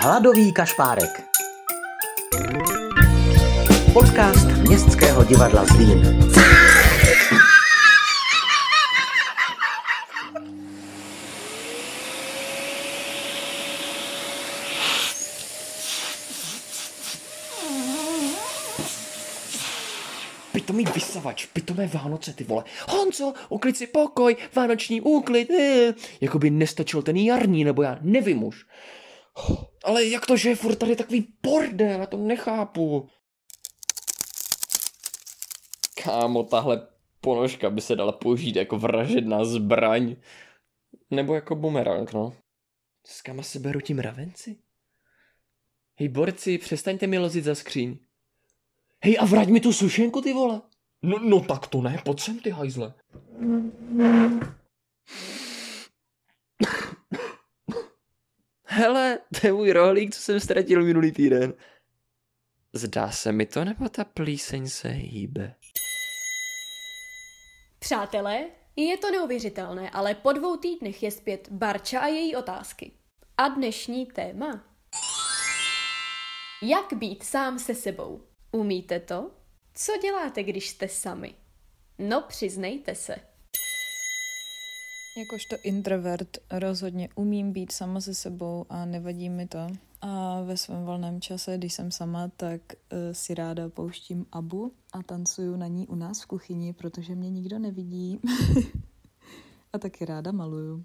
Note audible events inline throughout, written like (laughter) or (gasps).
Hladový kašpárek. Podcast Městského divadla Zlín. Pitomý vysavač, pitomé Vánoce, ty vole. Honzo, uklid si pokoj, vánoční úklid. Eh. Jakoby nestačil ten jarní, nebo já nevím už. Ale jak to, že je furt tady takový bordel, já to nechápu. Kámo, tahle ponožka by se dala použít jako vražedná zbraň. Nebo jako bumerang, no. S kama se beru ti mravenci? Hej, borci, přestaňte mi lozit za skříň. Hej, a vrať mi tu sušenku, ty vole. No, no tak to ne, pojď sem, ty hajzle. Hele, to je můj rohlík, co jsem ztratil minulý týden. Zdá se mi to, nebo ta plíseň se hýbe? Přátelé, je to neuvěřitelné, ale po dvou týdnech je zpět Barča a její otázky. A dnešní téma. Jak být sám se sebou? Umíte to? Co děláte, když jste sami? No, přiznejte se. Jakožto introvert rozhodně umím být sama se sebou a nevadí mi to. A ve svém volném čase, když jsem sama, tak uh, si ráda pouštím abu a tancuju na ní u nás v kuchyni, protože mě nikdo nevidí. (laughs) a taky ráda maluju.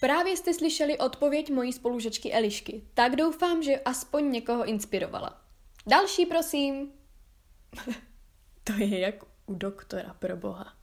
Právě jste slyšeli odpověď mojí spolužečky Elišky, tak doufám, že aspoň někoho inspirovala. Další, prosím. (laughs) to je jak u doktora pro boha.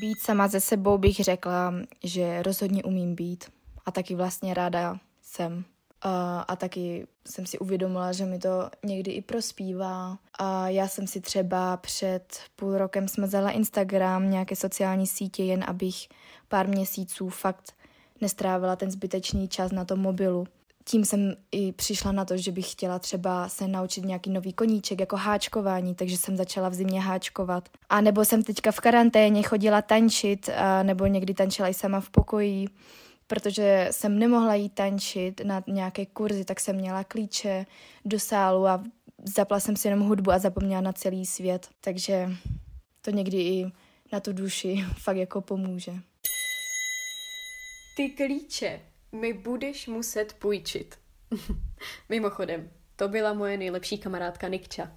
Být sama ze sebou bych řekla, že rozhodně umím být a taky vlastně ráda jsem. A, a taky jsem si uvědomila, že mi to někdy i prospívá. A já jsem si třeba před půl rokem smazala Instagram, nějaké sociální sítě, jen abych pár měsíců fakt nestrávila ten zbytečný čas na tom mobilu tím jsem i přišla na to, že bych chtěla třeba se naučit nějaký nový koníček jako háčkování, takže jsem začala v zimě háčkovat. A nebo jsem teďka v karanténě chodila tančit, a nebo někdy tančila i sama v pokoji, protože jsem nemohla jít tančit na nějaké kurzy, tak jsem měla klíče do sálu a zapla jsem si jenom hudbu a zapomněla na celý svět. Takže to někdy i na tu duši (laughs) fakt jako pomůže. Ty klíče mi budeš muset půjčit. (laughs) Mimochodem, to byla moje nejlepší kamarádka Nikča.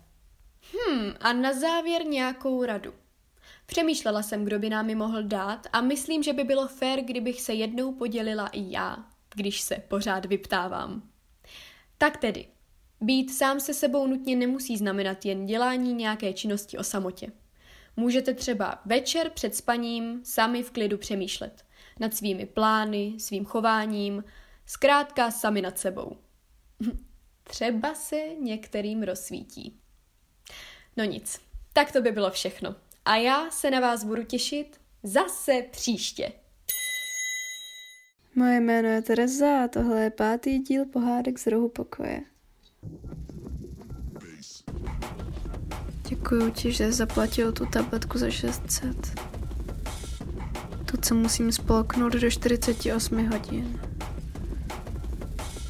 Hmm, a na závěr nějakou radu. Přemýšlela jsem, kdo by nám ji mohl dát a myslím, že by bylo fér, kdybych se jednou podělila i já, když se pořád vyptávám. Tak tedy, být sám se sebou nutně nemusí znamenat jen dělání nějaké činnosti o samotě. Můžete třeba večer před spaním sami v klidu přemýšlet nad svými plány, svým chováním, zkrátka sami nad sebou. (laughs) Třeba se některým rozsvítí. No nic, tak to by bylo všechno. A já se na vás budu těšit zase příště. Moje jméno je Tereza a tohle je pátý díl pohádek z rohu pokoje. Děkuji ti, že zaplatil tu tabletku za 600. Tu, co musím spolknout do 48 hodin.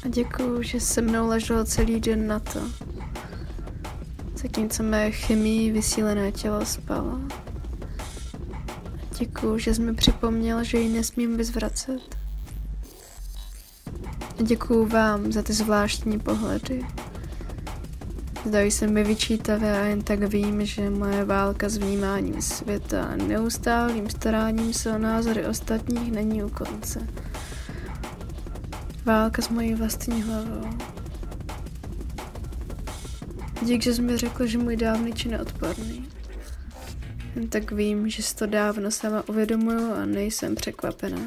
A děkuju, že se mnou leželo celý den na to. Zatímco mé chemii vysílené tělo spalo. Děkuju, že jsi mi připomněl, že ji nesmím vyzvracet. Děkuju vám za ty zvláštní pohledy. Zdají se mi vyčítavé a jen tak vím, že moje válka s vnímáním světa a neustálým staráním se o názory ostatních není u konce. Válka s mojí vlastní hlavou. Dík, že jsi mi řekl, že můj dávný čin je odporný. Jen tak vím, že si to dávno sama uvědomuju a nejsem překvapená.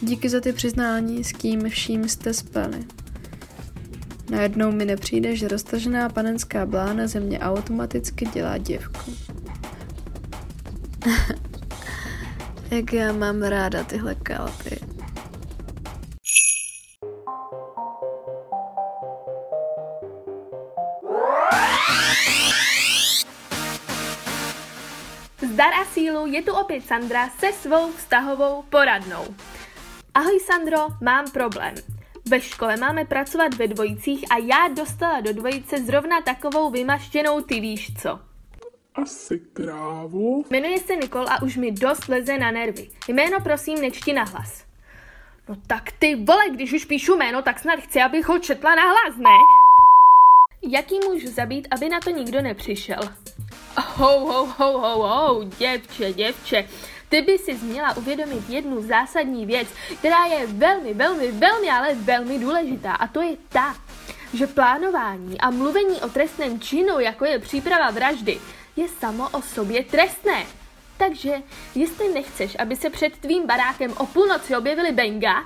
Díky za ty přiznání, s kým vším jste spali. Najednou mi nepřijde, že roztažená panenská blána ze mě automaticky dělá děvku. (laughs) Jak já mám ráda tyhle kalpy. Zdar a sílu je tu opět Sandra se svou vztahovou poradnou. Ahoj Sandro, mám problém. Ve škole máme pracovat ve dvojicích a já dostala do dvojice zrovna takovou vymaštěnou ty víš co. Asi krávu. Jmenuje se Nikol a už mi dost leze na nervy. Jméno prosím nečti na hlas. No tak ty vole, když už píšu jméno, tak snad chci, abych ho četla na hlas, ne? Jaký můžu zabít, aby na to nikdo nepřišel? Ho, ho, ho, ho, ho, děvče, děvče. Ty by si měla uvědomit jednu zásadní věc, která je velmi, velmi, velmi, ale velmi důležitá. A to je ta, že plánování a mluvení o trestném činu, jako je příprava vraždy, je samo o sobě trestné. Takže, jestli nechceš, aby se před tvým barákem o půlnoci objevili benga,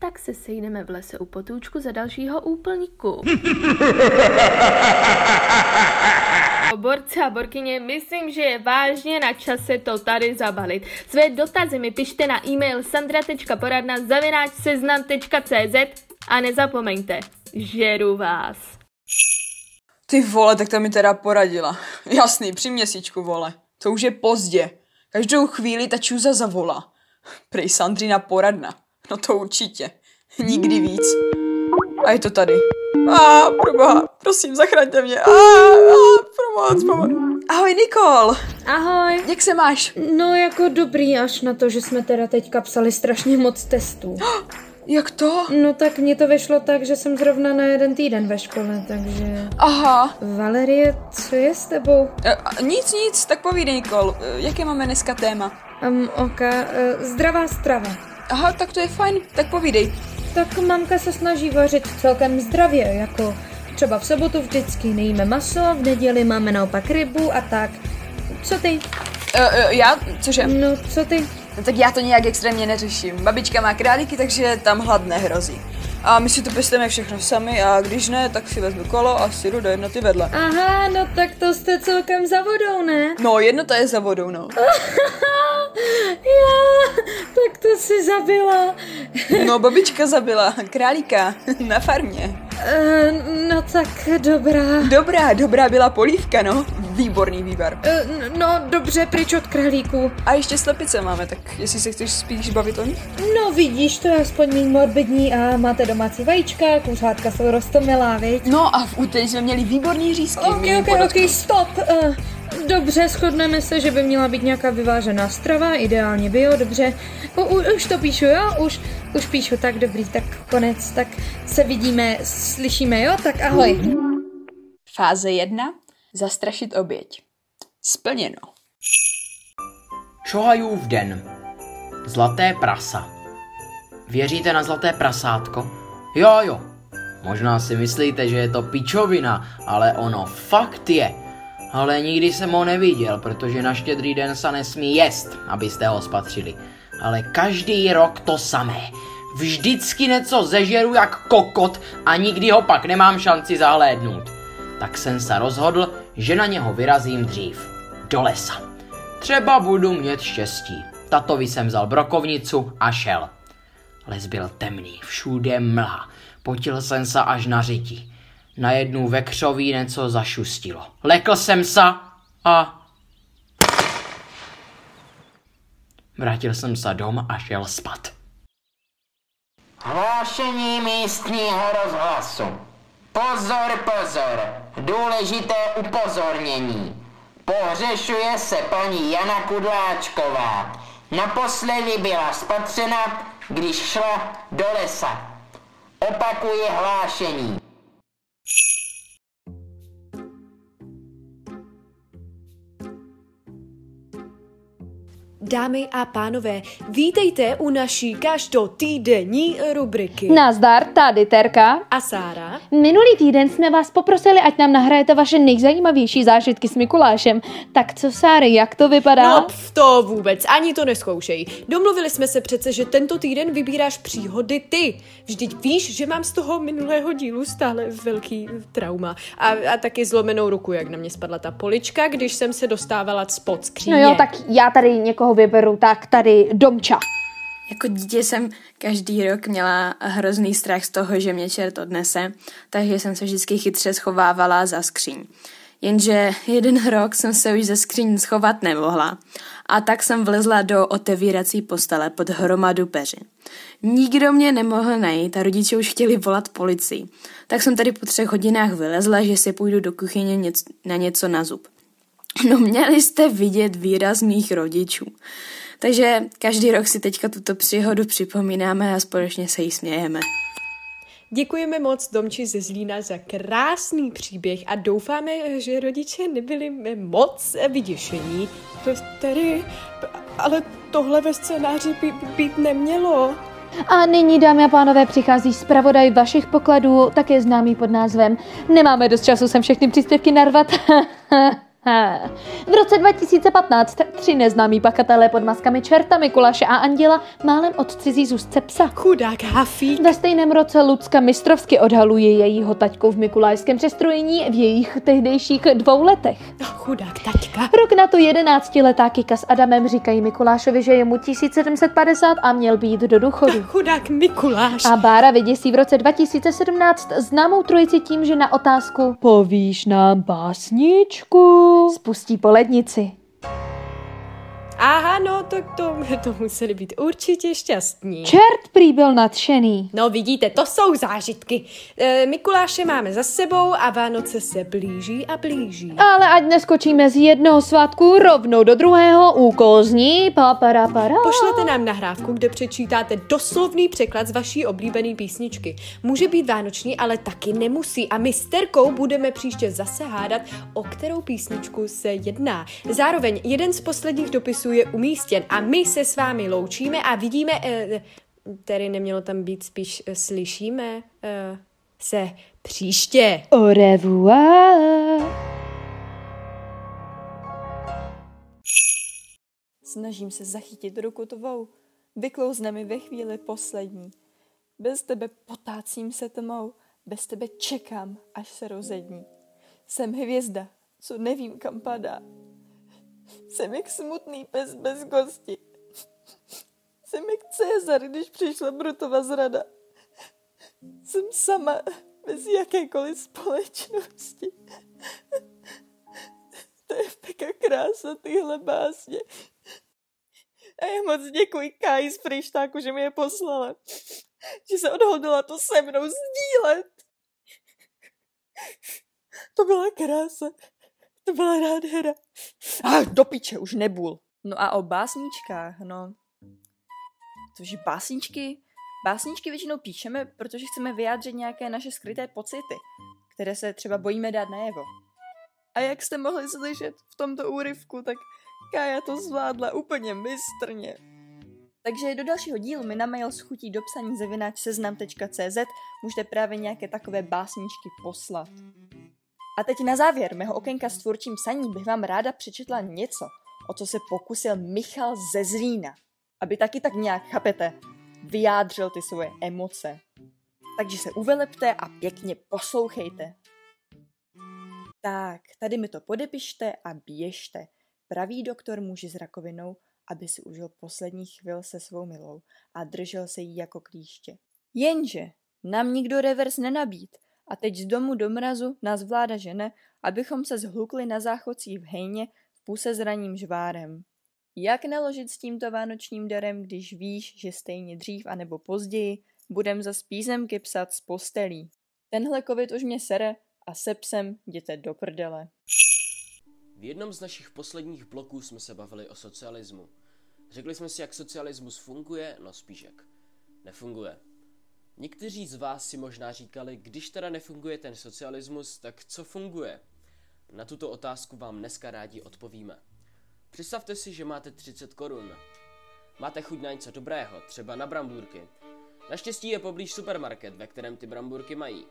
tak se sejdeme v lese u potůčku za dalšího úplníku. (laughs) Borce a borkyně, myslím, že je vážně na čase to tady zabalit. Své dotazy mi pište na e-mail sandra.poradna seznam.cz a nezapomeňte, žeru vás. Ty vole, tak ta mi teda poradila. (laughs) Jasný, při měsíčku, vole. To už je pozdě. Každou chvíli ta čuza zavolá. Prej Sandrina poradna. No to určitě. Nikdy víc. A je to tady. A proboha, prosím, zachraňte mě. A pomoc, pomoc. Ahoj, Nikol. Ahoj. Jak se máš? No jako dobrý, až na to, že jsme teda teďka psali strašně moc testů. (gasps) Jak to? No tak mně to vyšlo tak, že jsem zrovna na jeden týden ve škole, takže... Aha. Valerie, co je s tebou? E, nic, nic, tak povídej, Nikol. E, jaké máme dneska téma? Um, ok, uh, zdravá strava. Aha, tak to je fajn, tak povídej. Tak mamka se snaží vařit celkem zdravě, jako třeba v sobotu vždycky nejíme maso, v neděli máme naopak rybu a tak. Co ty? Uh, uh, já? Cože? No, co ty? No, tak já to nějak extrémně neřeším. Babička má králíky, takže tam hlad nehrozí. A my si to pěstujeme všechno sami a když ne, tak si vezmu kolo a si jdu do jednoty vedle. Aha, no tak to jste celkem za vodou, ne? No, jednota je za vodou, no. (laughs) Já, tak to si zabila. no, babička zabila králíka (laughs) na farmě. Uh, no tak dobrá. Dobrá, dobrá byla polívka, no. Výborný vývar. Uh, no dobře, pryč od králíků. A ještě slepice máme, tak jestli se chceš spíš bavit o nich? No vidíš, to je aspoň méně morbidní a máte domácí vajíčka, kuřátka jsou rostomilá, viď? No a v úterý jsme měli výborný řízky. Ok, ok, ok, stop. Uh, Dobře, shodneme se, že by měla být nějaká vyvážená strava, ideálně bio, dobře. U, u, už to píšu, jo? Už, už píšu, tak dobrý, tak konec, tak se vidíme, slyšíme, jo? Tak ahoj. Fáze jedna. Zastrašit oběť. Splněno. Šohajův den. Zlaté prasa. Věříte na zlaté prasátko? Jo, jo. Možná si myslíte, že je to pičovina, ale ono fakt je ale nikdy jsem ho neviděl, protože na štědrý den se nesmí jest, abyste ho spatřili. Ale každý rok to samé. Vždycky něco zežeru jak kokot a nikdy ho pak nemám šanci zahlédnout. Tak jsem se rozhodl, že na něho vyrazím dřív. Do lesa. Třeba budu mít štěstí. Tatovi jsem vzal brokovnicu a šel. Les byl temný, všude mlha. Potil jsem se až na řiti najednou ve křoví něco zašustilo. Lekl jsem se a... Vrátil jsem se dom a šel spat. Hlášení místního rozhlasu. Pozor, pozor, důležité upozornění. Pohřešuje se paní Jana Kudláčková. Naposledy byla spatřena, když šla do lesa. Opakuje hlášení. Dámy a pánové, vítejte u naší každotýdenní rubriky. Nazdar, tady Terka. A Sára. Minulý týden jsme vás poprosili, ať nám nahrajete vaše nejzajímavější zážitky s Mikulášem. Tak co, Sáry, jak to vypadá? No, to vůbec, ani to neskoušej. Domluvili jsme se přece, že tento týden vybíráš příhody ty. Vždyť víš, že mám z toho minulého dílu stále velký trauma. A, a taky zlomenou ruku, jak na mě spadla ta polička, když jsem se dostávala spod skříně. No jo, tak já tady někoho vyberu, tak tady Domča. Jako dítě jsem každý rok měla hrozný strach z toho, že mě čert odnese, takže jsem se vždycky chytře schovávala za skříň. Jenže jeden rok jsem se už ze skříň schovat nemohla a tak jsem vlezla do otevírací postele pod hromadu peřin. Nikdo mě nemohl najít a rodiče už chtěli volat policii. Tak jsem tady po třech hodinách vylezla, že si půjdu do kuchyně na něco na zub. (laughs) No měli jste vidět výraz mých rodičů. Takže každý rok si teďka tuto příhodu připomínáme a společně se jí smějeme. Děkujeme moc Domči ze Zlína za krásný příběh a doufáme, že rodiče nebyli moc vyděšení. To tady, ale tohle ve scénáři by být nemělo. A nyní, dámy a pánové, přichází zpravodaj vašich pokladů, také známý pod názvem Nemáme dost času sem všechny příspěvky narvat. (laughs) V roce 2015 tři neznámí pachatelé pod maskami čerta, Mikuláše a Anděla málem odcizí z úzce psa. Chudák Hafík. Ve stejném roce Lucka mistrovsky odhaluje jejího taťku v mikulášském přestrojení v jejich tehdejších dvou letech. Chudák taťka. Rok na to jedenáctiletá Kika s Adamem říkají Mikulášovi, že je mu 1750 a měl být do důchodu. Chudák Mikuláš. A Bára vyděsí v roce 2017 známou trojici tím, že na otázku Povíš nám básničku spustí po lednici. Aha, no, tak to, (laughs) to museli být určitě šťastní. Čert prý byl nadšený. No vidíte, to jsou zážitky. E, Mikuláše máme za sebou a Vánoce se blíží a blíží. Ale ať neskočíme z jednoho svátku rovnou do druhého, úkol zní papara para. Pošlete nám nahrávku, kde přečítáte doslovný překlad z vaší oblíbené písničky. Může být vánoční, ale taky nemusí. A my s Terkou budeme příště zase hádat, o kterou písničku se jedná. Zároveň jeden z posledních dopisů je umístěn a my se s vámi loučíme a vidíme, eh, tedy nemělo tam být spíš eh, slyšíme eh, se příště. Au revoir. Snažím se zachytit ruku tvou, vyklouzne mi ve chvíli poslední. Bez tebe potácím se tmou, bez tebe čekám, až se rozední. Jsem hvězda, co nevím, kam padá. Jsem jak smutný pes bez kosti. Jsem jak Cezar, když přišla Brutova zrada. Jsem sama, bez jakékoliv společnosti. To je peka krása tyhle básně. A já moc děkuji Kai z Frištáku, že mi je poslala. Že se odhodila to se mnou sdílet. To byla krása. To byla nádhera. A do piče, už nebul. No a o básničkách, no. Což básničky? Básničky většinou píšeme, protože chceme vyjádřit nějaké naše skryté pocity, které se třeba bojíme dát najevo. A jak jste mohli slyšet v tomto úryvku, tak Kája to zvládla úplně mistrně. Takže do dalšího dílu mi na mail s chutí do psaní zavináč seznam.cz můžete právě nějaké takové básničky poslat. A teď na závěr mého okénka s tvůrčím psaní bych vám ráda přečetla něco, o co se pokusil Michal ze Zlína, aby taky tak nějak, chápete, vyjádřil ty svoje emoce. Takže se uvelepte a pěkně poslouchejte. Tak, tady mi to podepište a běžte. Pravý doktor muži s rakovinou, aby si užil poslední chvil se svou milou a držel se jí jako klíště. Jenže nám nikdo revers nenabít a teď z domu do mrazu nás vláda žene, abychom se zhlukli na záchodcí v hejně v puse s raním žvárem. Jak naložit s tímto vánočním darem, když víš, že stejně dřív anebo později budem za písemky psat z postelí. Tenhle covid už mě sere a se psem jděte do prdele. V jednom z našich posledních bloků jsme se bavili o socialismu. Řekli jsme si, jak socialismus funguje, no spíš jak nefunguje. Někteří z vás si možná říkali, když teda nefunguje ten socialismus, tak co funguje? Na tuto otázku vám dneska rádi odpovíme. Představte si, že máte 30 korun. Máte chuť na něco dobrého, třeba na brambůrky. Naštěstí je poblíž supermarket, ve kterém ty brambůrky mají.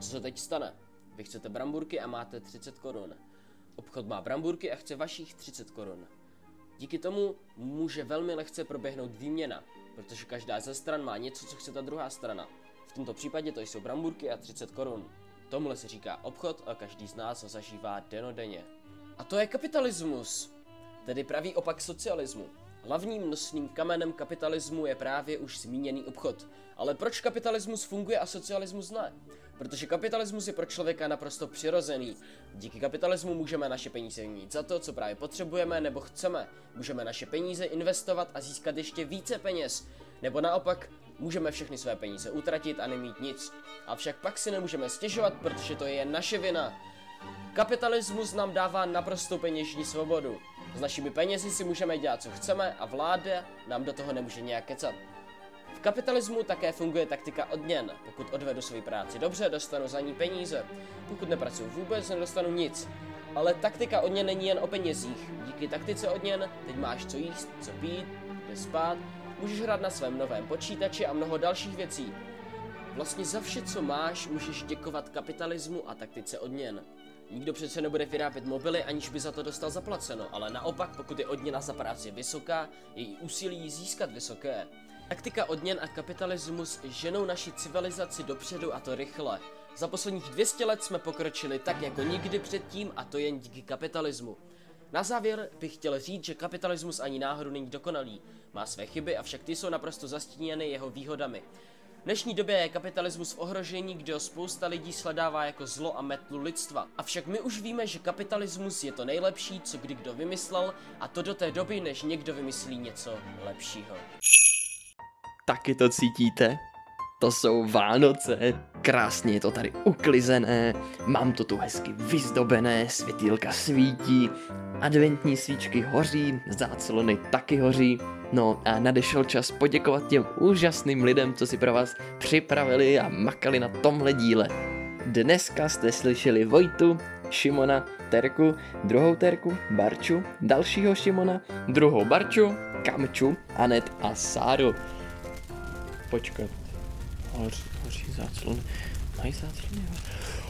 Co se teď stane? Vy chcete brambůrky a máte 30 korun. Obchod má brambůrky a chce vašich 30 korun. Díky tomu může velmi lehce proběhnout výměna, protože každá ze stran má něco, co chce ta druhá strana. V tomto případě to jsou brambůrky a 30 korun. Tomhle se říká obchod a každý z nás ho zažívá denodenně. A to je kapitalismus, tedy pravý opak socialismu. Hlavním nosným kamenem kapitalismu je právě už zmíněný obchod. Ale proč kapitalismus funguje a socialismus ne? Protože kapitalismus je pro člověka naprosto přirozený. Díky kapitalismu můžeme naše peníze mít za to, co právě potřebujeme nebo chceme. Můžeme naše peníze investovat a získat ještě více peněz. Nebo naopak, můžeme všechny své peníze utratit a nemít nic. Avšak pak si nemůžeme stěžovat, protože to je naše vina. Kapitalismus nám dává naprostou peněžní svobodu. S našimi penězi si můžeme dělat, co chceme a vláda nám do toho nemůže nějak kecat. V kapitalismu také funguje taktika odměn. Pokud odvedu svoji práci dobře, dostanu za ní peníze. Pokud nepracuji vůbec, nedostanu nic. Ale taktika odměn není jen o penězích. Díky taktice odměn teď máš co jíst, co pít, kde spát, můžeš hrát na svém novém počítači a mnoho dalších věcí. Vlastně za vše, co máš, můžeš děkovat kapitalismu a taktice odměn. Nikdo přece nebude vyrábět mobily, aniž by za to dostal zaplaceno, ale naopak, pokud je odměna za práci vysoká, je i úsilí získat vysoké. Taktika odměn a kapitalismus ženou naši civilizaci dopředu a to rychle. Za posledních 200 let jsme pokročili tak jako nikdy předtím a to jen díky kapitalismu. Na závěr bych chtěl říct, že kapitalismus ani náhodou není dokonalý. Má své chyby, avšak ty jsou naprosto zastíněny jeho výhodami. V dnešní době je kapitalismus v ohrožení, kde ho spousta lidí sledává jako zlo a metlu lidstva. Avšak my už víme, že kapitalismus je to nejlepší, co kdy kdo vymyslel, a to do té doby, než někdo vymyslí něco lepšího. Taky to cítíte? To jsou Vánoce, krásně je to tady uklizené, mám to tu hezky vyzdobené, světýlka svítí, adventní svíčky hoří, záclony taky hoří, no a nadešel čas poděkovat těm úžasným lidem, co si pro vás připravili a makali na tomhle díle. Dneska jste slyšeli Vojtu, Šimona, Terku, druhou Terku, Barču, dalšího Šimona, druhou Barču, Kamču, Anet a Sáru. Počkat, hoří, hoří záclony, mají záclony,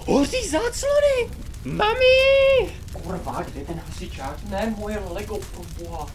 hoří záclony! Mami! Kurva, kde je ten hasičák? Ne, moje Lego, pro boha.